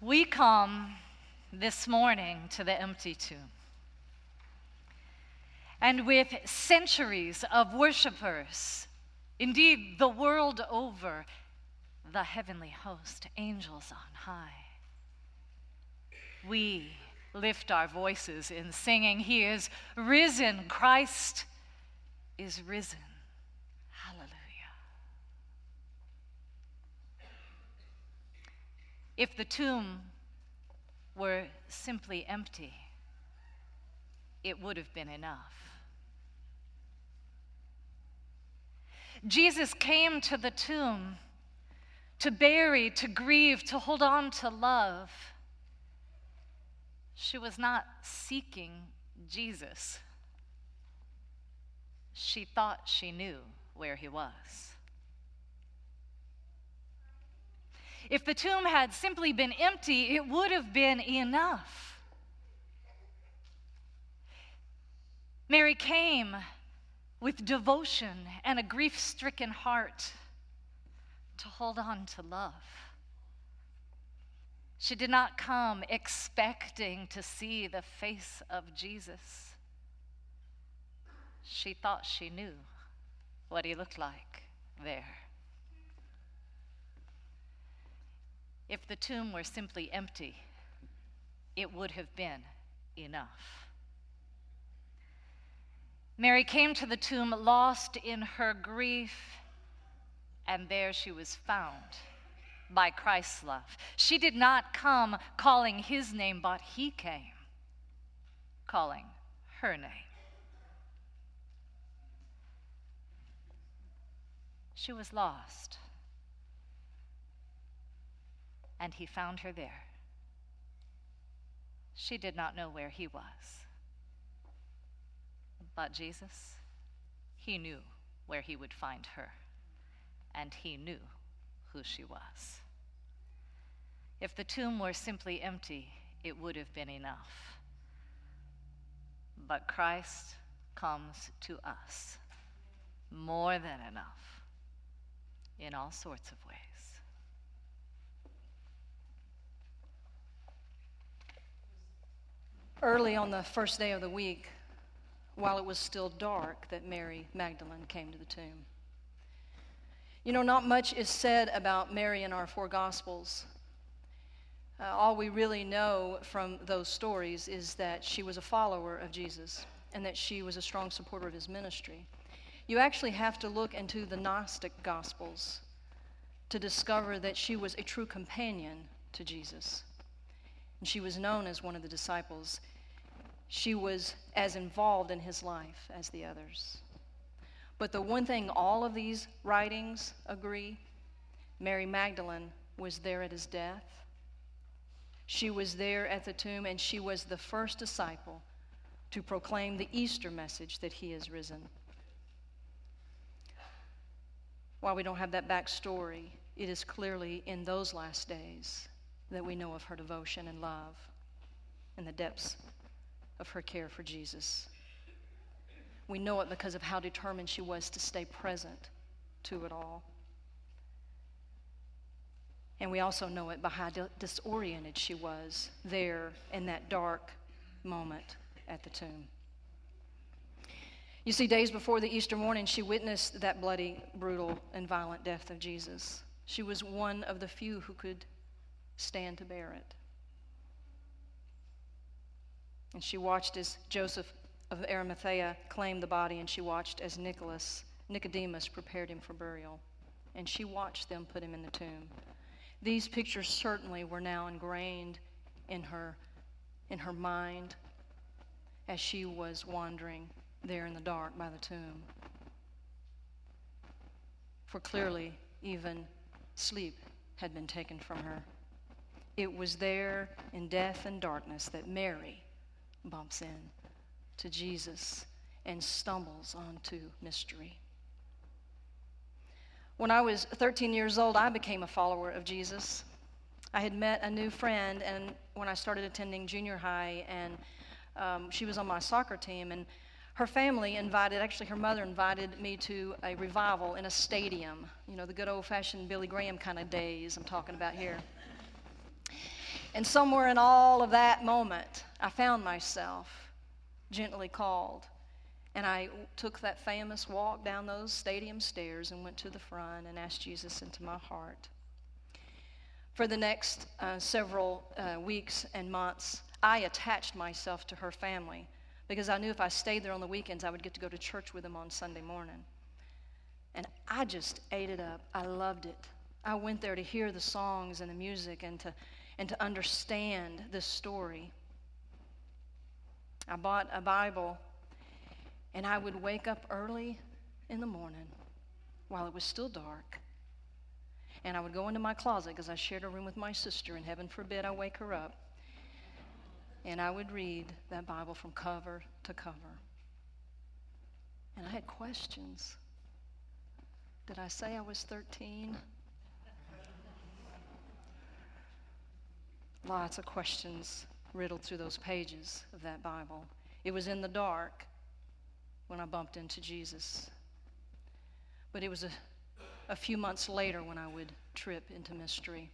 We come this morning to the empty tomb. And with centuries of worshipers, indeed the world over, the heavenly host, angels on high, we lift our voices in singing, He is risen, Christ is risen. If the tomb were simply empty, it would have been enough. Jesus came to the tomb to bury, to grieve, to hold on to love. She was not seeking Jesus. She thought she knew where he was. If the tomb had simply been empty, it would have been enough. Mary came with devotion and a grief stricken heart to hold on to love. She did not come expecting to see the face of Jesus. She thought she knew what he looked like there. If the tomb were simply empty, it would have been enough. Mary came to the tomb lost in her grief, and there she was found by Christ's love. She did not come calling his name, but he came calling her name. She was lost and he found her there. She did not know where he was. But Jesus, he knew where he would find her, and he knew who she was. If the tomb were simply empty, it would have been enough. But Christ comes to us more than enough in all sorts of ways. Early on the first day of the week, while it was still dark, that Mary Magdalene came to the tomb. You know, not much is said about Mary in our four Gospels. Uh, all we really know from those stories is that she was a follower of Jesus and that she was a strong supporter of his ministry. You actually have to look into the Gnostic Gospels to discover that she was a true companion to Jesus. And she was known as one of the disciples. She was as involved in his life as the others. But the one thing all of these writings agree Mary Magdalene was there at his death. She was there at the tomb, and she was the first disciple to proclaim the Easter message that he is risen. While we don't have that backstory, it is clearly in those last days that we know of her devotion and love and the depths of her care for Jesus. We know it because of how determined she was to stay present to it all. And we also know it by how disoriented she was there in that dark moment at the tomb. You see, days before the Easter morning, she witnessed that bloody, brutal, and violent death of Jesus. She was one of the few who could stand to bear it. And she watched as Joseph of Arimathea claimed the body, and she watched as Nicholas, Nicodemus prepared him for burial. And she watched them put him in the tomb. These pictures certainly were now ingrained in her, in her mind as she was wandering there in the dark by the tomb. For clearly, even sleep had been taken from her. It was there in death and darkness that Mary bumps in to Jesus and stumbles onto mystery. When I was 13 years old, I became a follower of Jesus. I had met a new friend, and when I started attending junior high, and um, she was on my soccer team, and her family invited, actually, her mother invited me to a revival in a stadium. You know, the good old fashioned Billy Graham kind of days I'm talking about here. And somewhere in all of that moment, I found myself gently called. And I took that famous walk down those stadium stairs and went to the front and asked Jesus into my heart. For the next uh, several uh, weeks and months, I attached myself to her family because I knew if I stayed there on the weekends, I would get to go to church with them on Sunday morning. And I just ate it up. I loved it. I went there to hear the songs and the music and to, and to understand this story. I bought a Bible, and I would wake up early in the morning while it was still dark. And I would go into my closet because I shared a room with my sister, and heaven forbid I wake her up. And I would read that Bible from cover to cover. And I had questions. Did I say I was 13? Lots of questions riddled through those pages of that Bible. It was in the dark when I bumped into Jesus. But it was a, a few months later when I would trip into mystery.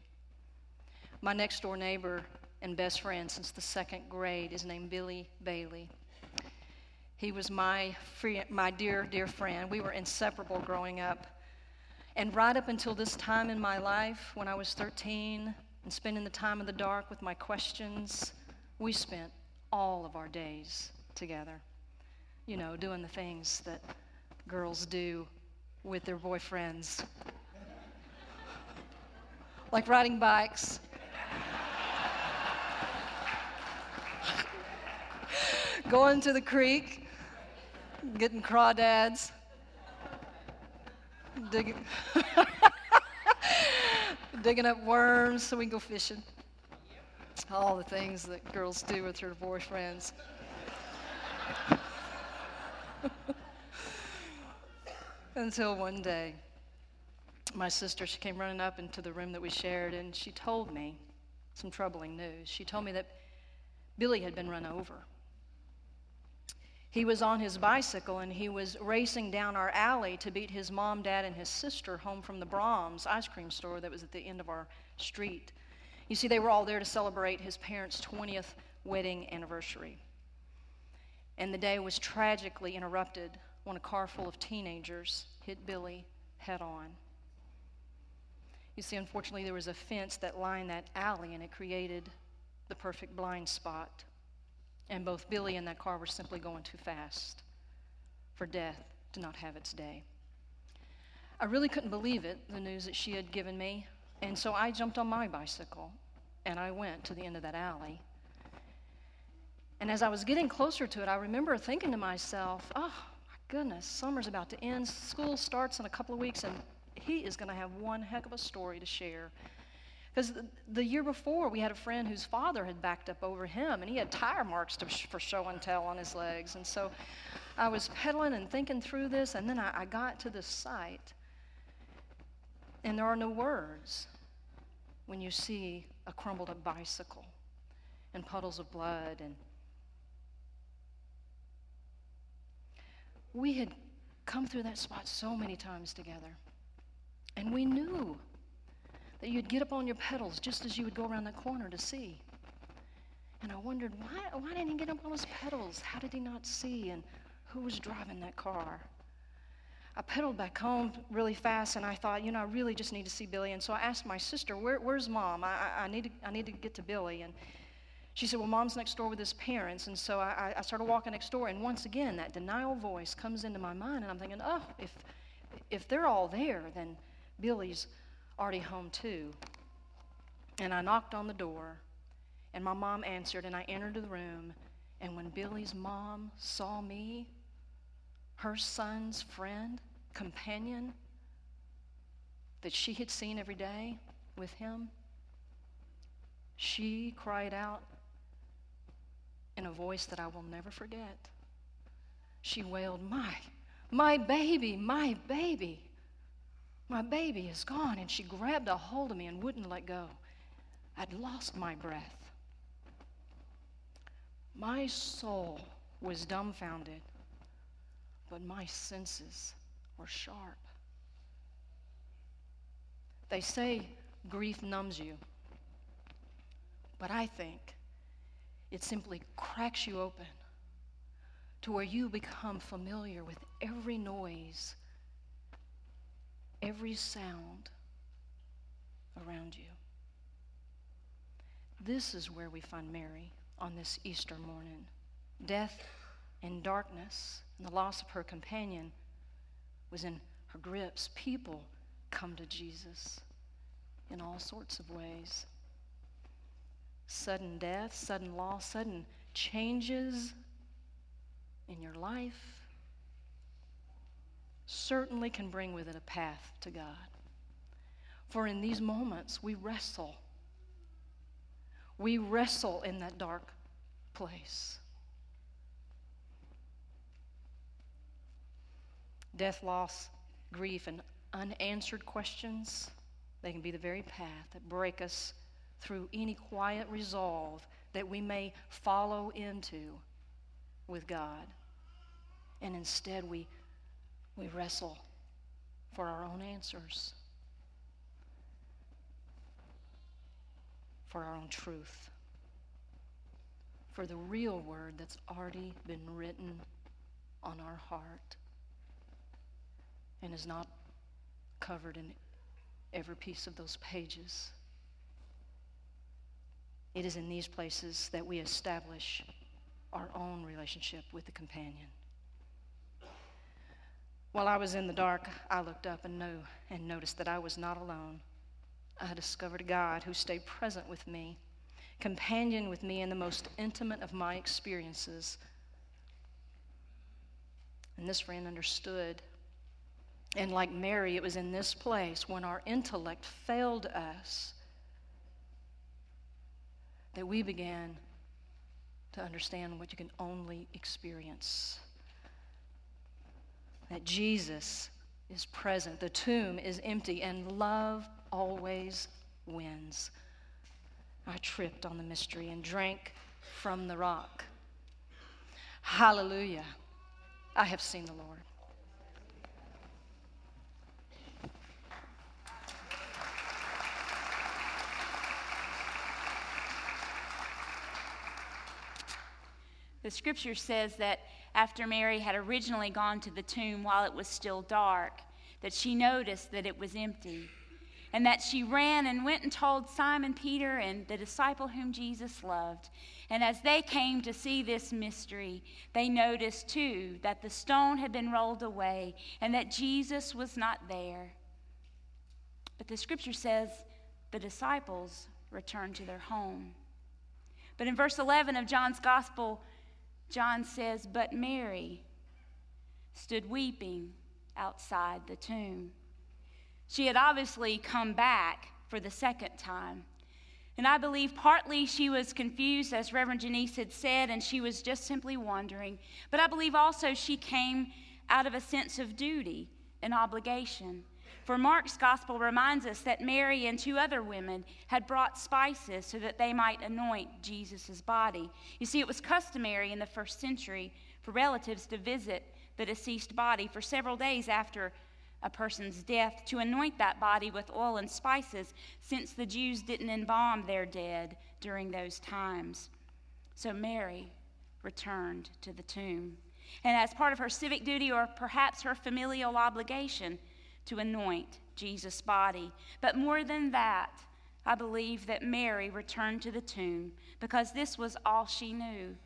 My next door neighbor and best friend since the second grade is named Billy Bailey. He was my, free, my dear, dear friend. We were inseparable growing up. And right up until this time in my life, when I was 13 and spending the time in the dark with my questions, we spent all of our days together. You know, doing the things that girls do with their boyfriends, like riding bikes. Going to the creek, getting crawdads, digging, digging up worms so we can go fishing all the things that girls do with their boyfriends. Until one day, my sister, she came running up into the room that we shared and she told me some troubling news. She told me that Billy had been run over. He was on his bicycle and he was racing down our alley to beat his mom, dad, and his sister home from the Braum's ice cream store that was at the end of our street. You see, they were all there to celebrate his parents' 20th wedding anniversary. And the day was tragically interrupted when a car full of teenagers hit Billy head on. You see, unfortunately, there was a fence that lined that alley, and it created the perfect blind spot. And both Billy and that car were simply going too fast for death to not have its day. I really couldn't believe it, the news that she had given me. And so I jumped on my bicycle and I went to the end of that alley. And as I was getting closer to it, I remember thinking to myself, oh, my goodness, summer's about to end. School starts in a couple of weeks, and he is going to have one heck of a story to share. Because the year before, we had a friend whose father had backed up over him, and he had tire marks to, for show and tell on his legs. And so I was pedaling and thinking through this, and then I, I got to this site, and there are no words when you see a crumbled up bicycle and puddles of blood and we had come through that spot so many times together and we knew that you'd get up on your pedals just as you would go around that corner to see and i wondered why, why didn't he get up on his pedals how did he not see and who was driving that car I pedaled back home really fast, and I thought, you know, I really just need to see Billy. And so I asked my sister, Where, "Where's mom? I, I, need to, I need to get to Billy." And she said, "Well, mom's next door with his parents." And so I, I started walking next door, and once again, that denial voice comes into my mind, and I'm thinking, "Oh, if if they're all there, then Billy's already home too." And I knocked on the door, and my mom answered, and I entered the room. And when Billy's mom saw me, her son's friend, companion that she had seen every day with him, she cried out in a voice that I will never forget. She wailed, My, my baby, my baby, my baby is gone. And she grabbed a hold of me and wouldn't let go. I'd lost my breath. My soul was dumbfounded but my senses were sharp. They say grief numbs you, But I think it simply cracks you open to where you become familiar with every noise, every sound around you. This is where we find Mary on this Easter morning. Death and darkness and the loss of her companion was in her grips. People come to Jesus in all sorts of ways sudden death, sudden loss, sudden changes in your life certainly can bring with it a path to God. For in these moments, we wrestle. We wrestle in that dark place. Death, loss, grief, and unanswered questions, they can be the very path that break us through any quiet resolve that we may follow into with God. And instead, we, we wrestle for our own answers, for our own truth, for the real word that's already been written on our heart and is not covered in every piece of those pages. It is in these places that we establish our own relationship with the companion. While I was in the dark, I looked up and knew and noticed that I was not alone. I discovered God who stayed present with me, companion with me in the most intimate of my experiences. And this friend understood. And like Mary, it was in this place when our intellect failed us that we began to understand what you can only experience. That Jesus is present, the tomb is empty, and love always wins. I tripped on the mystery and drank from the rock. Hallelujah. I have seen the Lord. The scripture says that after Mary had originally gone to the tomb while it was still dark, that she noticed that it was empty, and that she ran and went and told Simon Peter and the disciple whom Jesus loved. And as they came to see this mystery, they noticed too that the stone had been rolled away and that Jesus was not there. But the scripture says the disciples returned to their home. But in verse 11 of John's gospel, John says, But Mary stood weeping outside the tomb. She had obviously come back for the second time. And I believe partly she was confused, as Reverend Janice had said, and she was just simply wondering. But I believe also she came out of a sense of duty and obligation. For Mark's gospel reminds us that Mary and two other women had brought spices so that they might anoint Jesus' body. You see, it was customary in the first century for relatives to visit the deceased body for several days after a person's death to anoint that body with oil and spices, since the Jews didn't embalm their dead during those times. So Mary returned to the tomb. And as part of her civic duty or perhaps her familial obligation, to anoint Jesus' body. But more than that, I believe that Mary returned to the tomb because this was all she knew.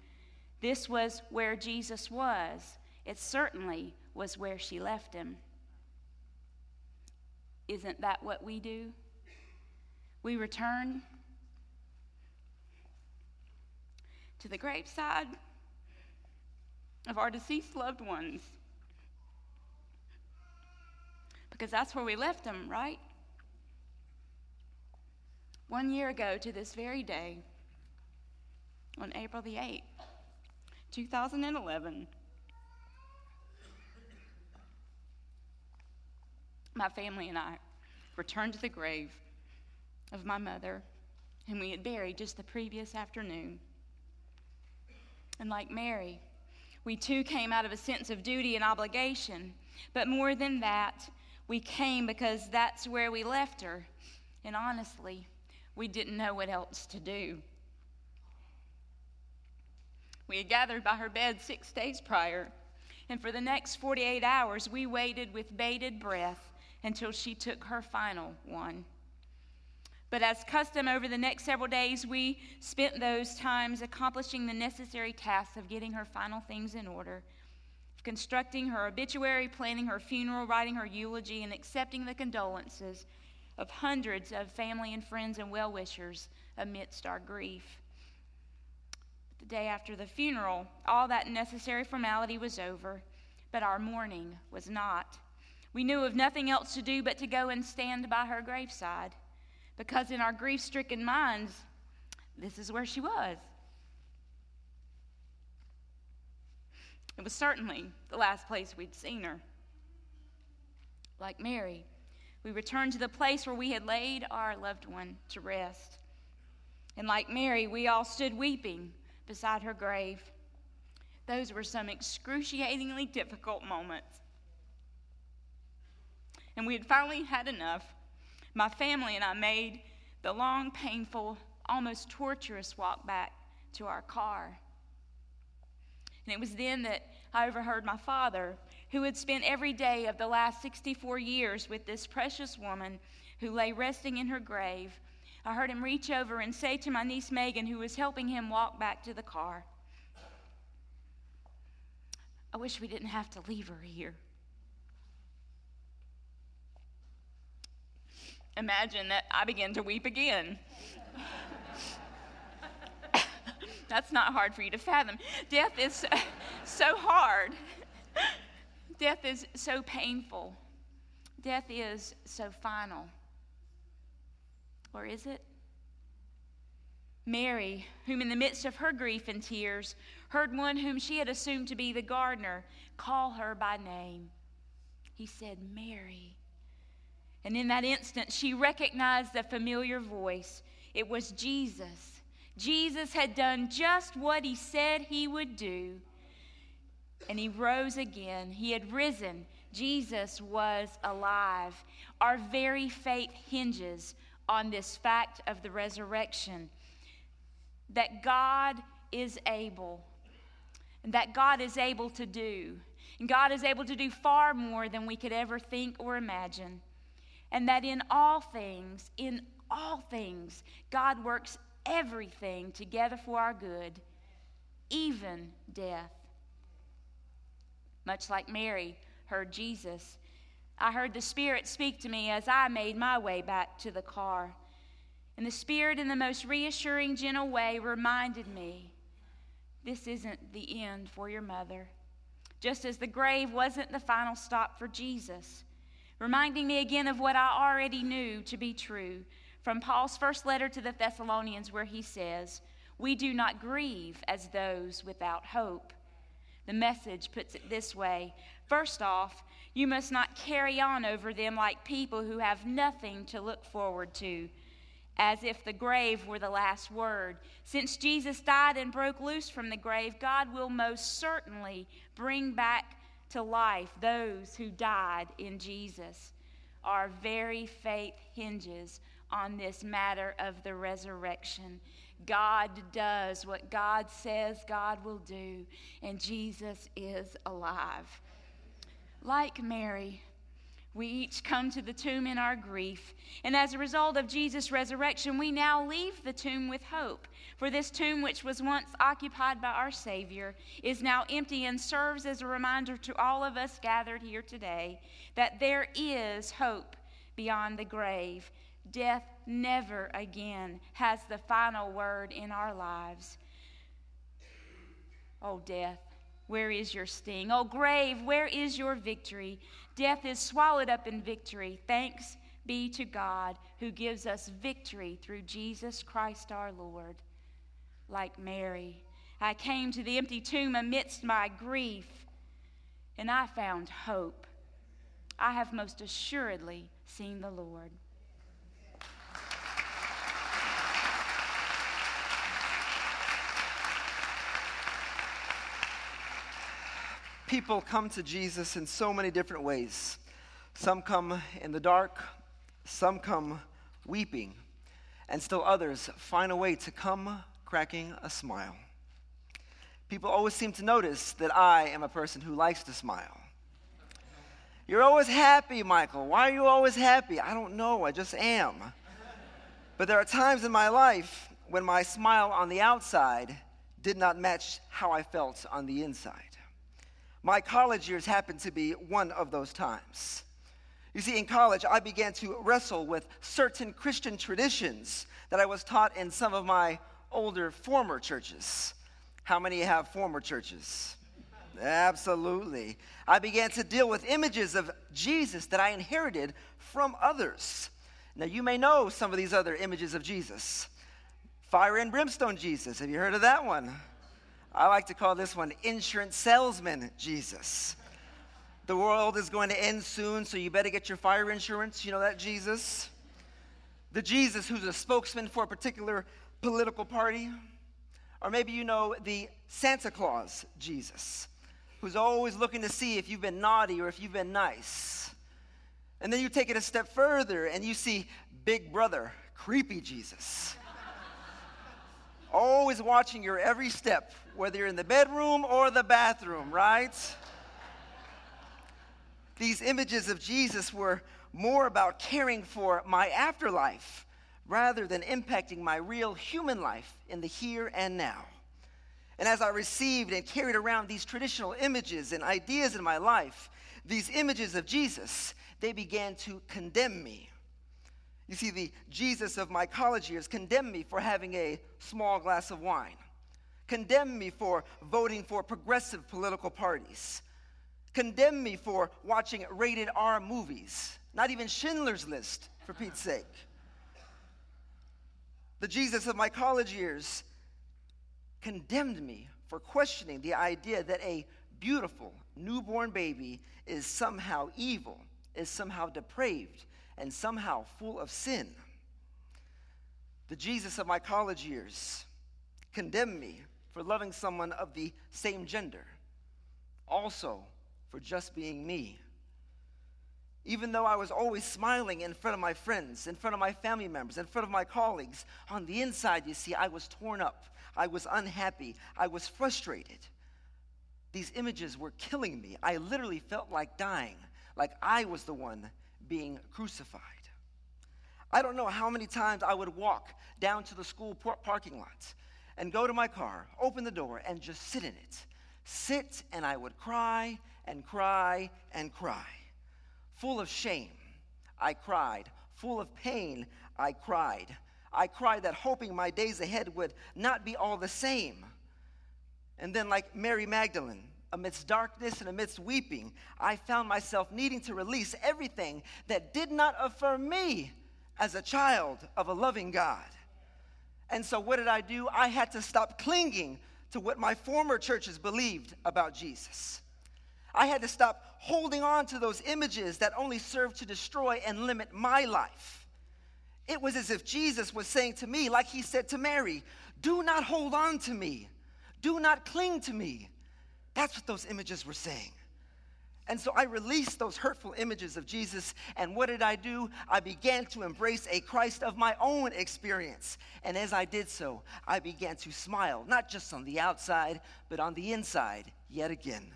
This was where Jesus was. It certainly was where she left him. Isn't that what we do? We return to the graveside of our deceased loved ones because that's where we left them, right? One year ago to this very day, on April the 8th, 2011, my family and I returned to the grave of my mother, whom we had buried just the previous afternoon. And like Mary, we too came out of a sense of duty and obligation. But more than that, we came because that's where we left her. And honestly, we didn't know what else to do. We had gathered by her bed six days prior, and for the next 48 hours, we waited with bated breath until she took her final one. But as custom over the next several days, we spent those times accomplishing the necessary tasks of getting her final things in order, constructing her obituary, planning her funeral, writing her eulogy, and accepting the condolences of hundreds of family and friends and well wishers amidst our grief. The day after the funeral, all that necessary formality was over, but our mourning was not. We knew of nothing else to do but to go and stand by her graveside because in our grief stricken minds, this is where she was. It was certainly the last place we'd seen her. Like Mary, we returned to the place where we had laid our loved one to rest. And like Mary, we all stood weeping beside her grave. Those were some excruciatingly difficult moments. And we had finally had enough my family and I made the long, painful, almost torturous walk back to our car. And it was then that I overheard my father, who had spent every day of the last 64 years with this precious woman who lay resting in her grave. I heard him reach over and say to my niece Megan, who was helping him walk back to the car, I wish we didn't have to leave her here. Imagine that I began to weep again. That's not hard for you to fathom. Death is so hard. Death is so painful. Death is so final. Or is it? Mary, whom in the midst of her grief and tears, heard one whom she had assumed to be the gardener call her by name. He said, Mary. And in that instant, she recognized the familiar voice. It was Jesus. Jesus had done just what he said he would do. And he rose again. He had risen. Jesus was alive. Our very faith hinges on this fact of the resurrection that God is able, and that God is able to do. And God is able to do far more than we could ever think or imagine and that in all things, in all things, God works everything together for our good, even death. Much like Mary heard Jesus, I heard the Spirit speak to me as I made my way back to the car. And the Spirit, in the most reassuring, gentle way, reminded me this isn't the end for your mother. Just as the grave wasn't the final stop for Jesus reminding me again of what I already knew to be true from Paul's first letter to the Thessalonians, where he says, We do not grieve as those without hope. The message puts it this way First off, you must not carry on over them like people who have nothing to look forward to, as if the grave were the last word. Since Jesus died and broke loose from the grave, God will most certainly bring back to life those who died in Jesus. Our very faith hinges on this matter of the resurrection. God does what God says God will do, and Jesus is alive. Like Mary, we each come to the tomb in our grief. And as a result of Jesus' resurrection, we now leave the tomb with hope. For this tomb, which was once occupied by our Savior, is now empty and serves as a reminder to all of us gathered here today that there is hope beyond the grave. Death never again has the final word in our lives. Oh, death, where is your sting? Oh, grave, where is your victory? Death is swallowed up in victory. Thanks be to God who gives us victory through Jesus Christ our Lord. Like Mary, I came to the empty tomb amidst my grief, and I found hope. I have most assuredly seen the Lord. People come to Jesus in so many different ways. Some come in the dark, some come weeping, and still others find a way to come cracking a smile. people always seem to notice that I am a person who likes to smile. You're always happy, Michael. Why are you always happy? I don't know, I just am. But there are times in my life when my smile on the outside did not match how I felt on the inside. My college years happened to be one of those times. You see, in college, I began to wrestle with certain Christian traditions that I was taught in some of my older former churches. How many have former churches? Absolutely. I began to deal with images of Jesus that I inherited from others. Now, you may know some of these other images of Jesus. Fire and brimstone Jesus. Have you heard of that one? I like to call this one insurance salesman Jesus. The world is going to end soon, so you better get your fire insurance. You know that Jesus? The Jesus who's a spokesman for a particular political party. Or maybe you know the Santa Claus Jesus, who's always looking to see if you've been naughty or if you've been nice. And then you take it a step further and you see Big Brother, creepy Jesus. Always watching your every step, whether you're in the bedroom or the bathroom, right? These images of Jesus were more about caring for my afterlife rather than impacting my real human life in the here and now. And as I received and carried around these traditional images and ideas in my life, these images of Jesus, they began to condemn me. You see, the Jesus of my college years condemned me for having a small glass of wine, condemned me for voting for progressive political parties, condemned me for watching rated R movies, not even Schindler's List, for Pete's sake. The Jesus of my college years condemned me for questioning the idea that a beautiful newborn baby is somehow evil, is somehow depraved, and somehow full of sin. The Jesus of my college years condemned me for loving someone of the same gender, also for just being me. Even though I was always smiling in front of my friends, in front of my family members, in front of my colleagues, on the inside, you see, I was torn up. I was unhappy. I was frustrated. These images were killing me. I literally felt like dying, like I was the one being crucified. I don't know how many times I would walk down to the school parking lot and go to my car, open the door, and just sit in it. Sit, and I would cry and cry and cry. Full of shame, I cried. Full of pain, I cried. I cried that hoping my days ahead would not be all the same. And then, like Mary Magdalene, amidst darkness and amidst weeping, I found myself needing to release everything that did not affirm me as a child of a loving God. And so, what did I do? I had to stop clinging to what my former churches believed about Jesus. I had to stop holding on to those images that only served to destroy and limit my life. It was as if Jesus was saying to me, like he said to Mary, Do not hold on to me, do not cling to me. That's what those images were saying. And so I released those hurtful images of Jesus. And what did I do? I began to embrace a Christ of my own experience. And as I did so, I began to smile, not just on the outside, but on the inside yet again.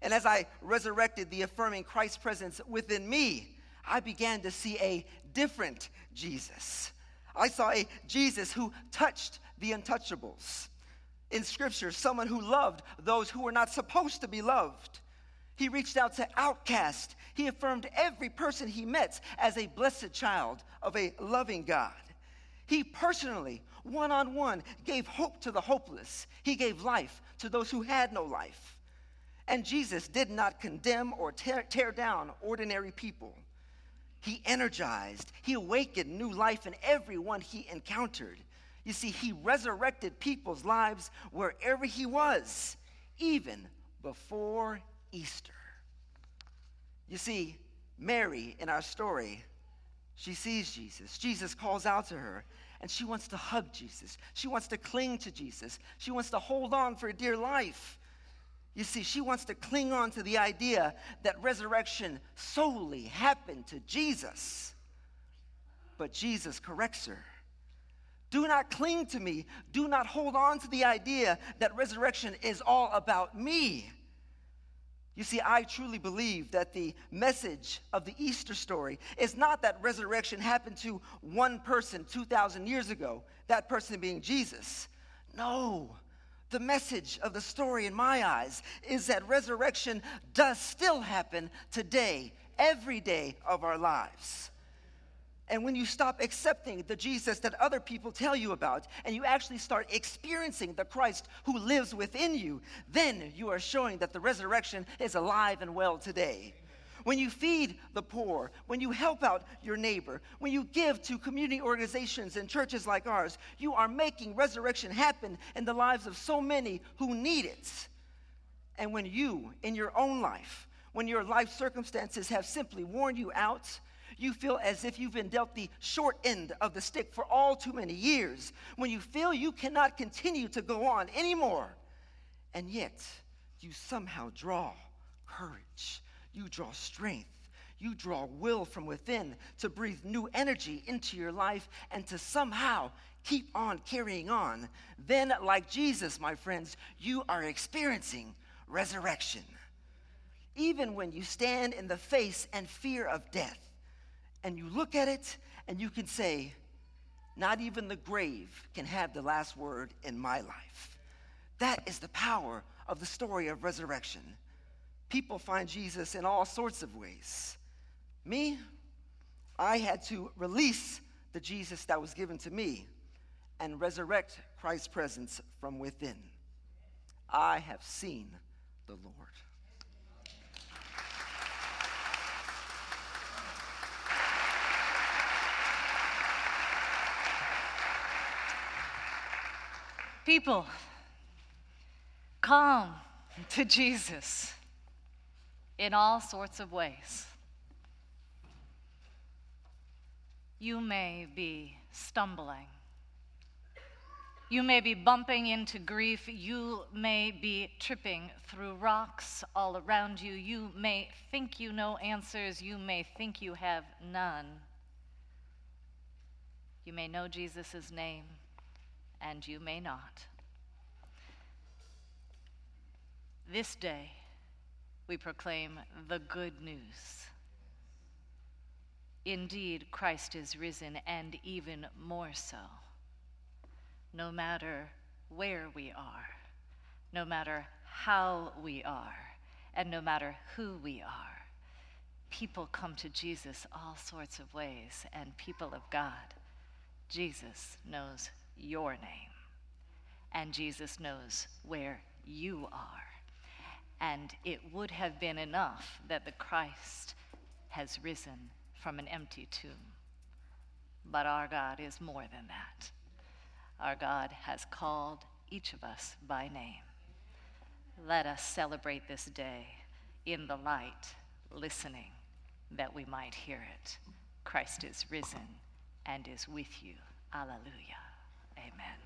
And as I resurrected the affirming Christ presence within me, I began to see a different Jesus. I saw a Jesus who touched the untouchables. In Scripture, someone who loved those who were not supposed to be loved. He reached out to outcasts. He affirmed every person he met as a blessed child of a loving God. He personally, one on one, gave hope to the hopeless. He gave life to those who had no life. And Jesus did not condemn or tear, tear, down ordinary people. He energized, he awakened new life in everyone he encountered. You see, he resurrected people's lives wherever he was, even before Easter. You see, Mary in our story, she sees Jesus. Jesus calls out to her, and she wants to hug Jesus. She wants to cling to Jesus. She wants to hold on for dear life. You see, she wants to cling on to the idea that resurrection solely happened to Jesus. But Jesus corrects her. Do not cling to me. Do not hold on to the idea that resurrection is all about me. You see, I truly believe that the message of the Easter story is not that resurrection happened to one person 2,000 years ago, that person being Jesus. No. The message of the story, in my eyes, is that resurrection does still happen today, every day of our lives. And when you stop accepting the Jesus that other people tell you about, and you actually start experiencing the Christ who lives within you, then you are showing that the resurrection is alive and well today. When you feed the poor, when you help out your neighbor, when you give to community organizations and churches like ours, you are making resurrection happen in the lives of so many who need it. And when you, in your own life, when your life circumstances have simply worn you out, you feel as if you've been dealt the short end of the stick for all too many years, when you feel you cannot continue to go on anymore, and yet you somehow draw courage, you draw strength, you draw will from within to breathe new energy into your life and to somehow keep on carrying on, then, like Jesus, my friends, you are experiencing resurrection. Even when you stand in the face and fear of death, and you look at it and you can say, not even the grave can have the last word in my life. That is the power of the story of resurrection. People find Jesus in all sorts of ways. Me, I had to release the Jesus that was given to me and resurrect Christ's presence from within. I have seen the Lord. People, come to Jesus in all sorts of ways. You may be stumbling. You may be bumping into grief. You may be tripping through rocks all around you. You may think you know answers. You may think you have none. You may know Jesus' name and you may not. This day, we proclaim the good news. Indeed, Christ is risen, and even more so. No matter where we are, no matter how we are, and no matter who we are, people come to Jesus all sorts of ways, and people of God, Jesus knows your name. And Jesus knows where you are. And it would have been enough that the Christ has risen from an empty tomb. But our God is more than that. Our God has called each of us by name. Let us celebrate this day in the light, listening that we might hear it. Christ is risen and is with you. Alleluia. Amen.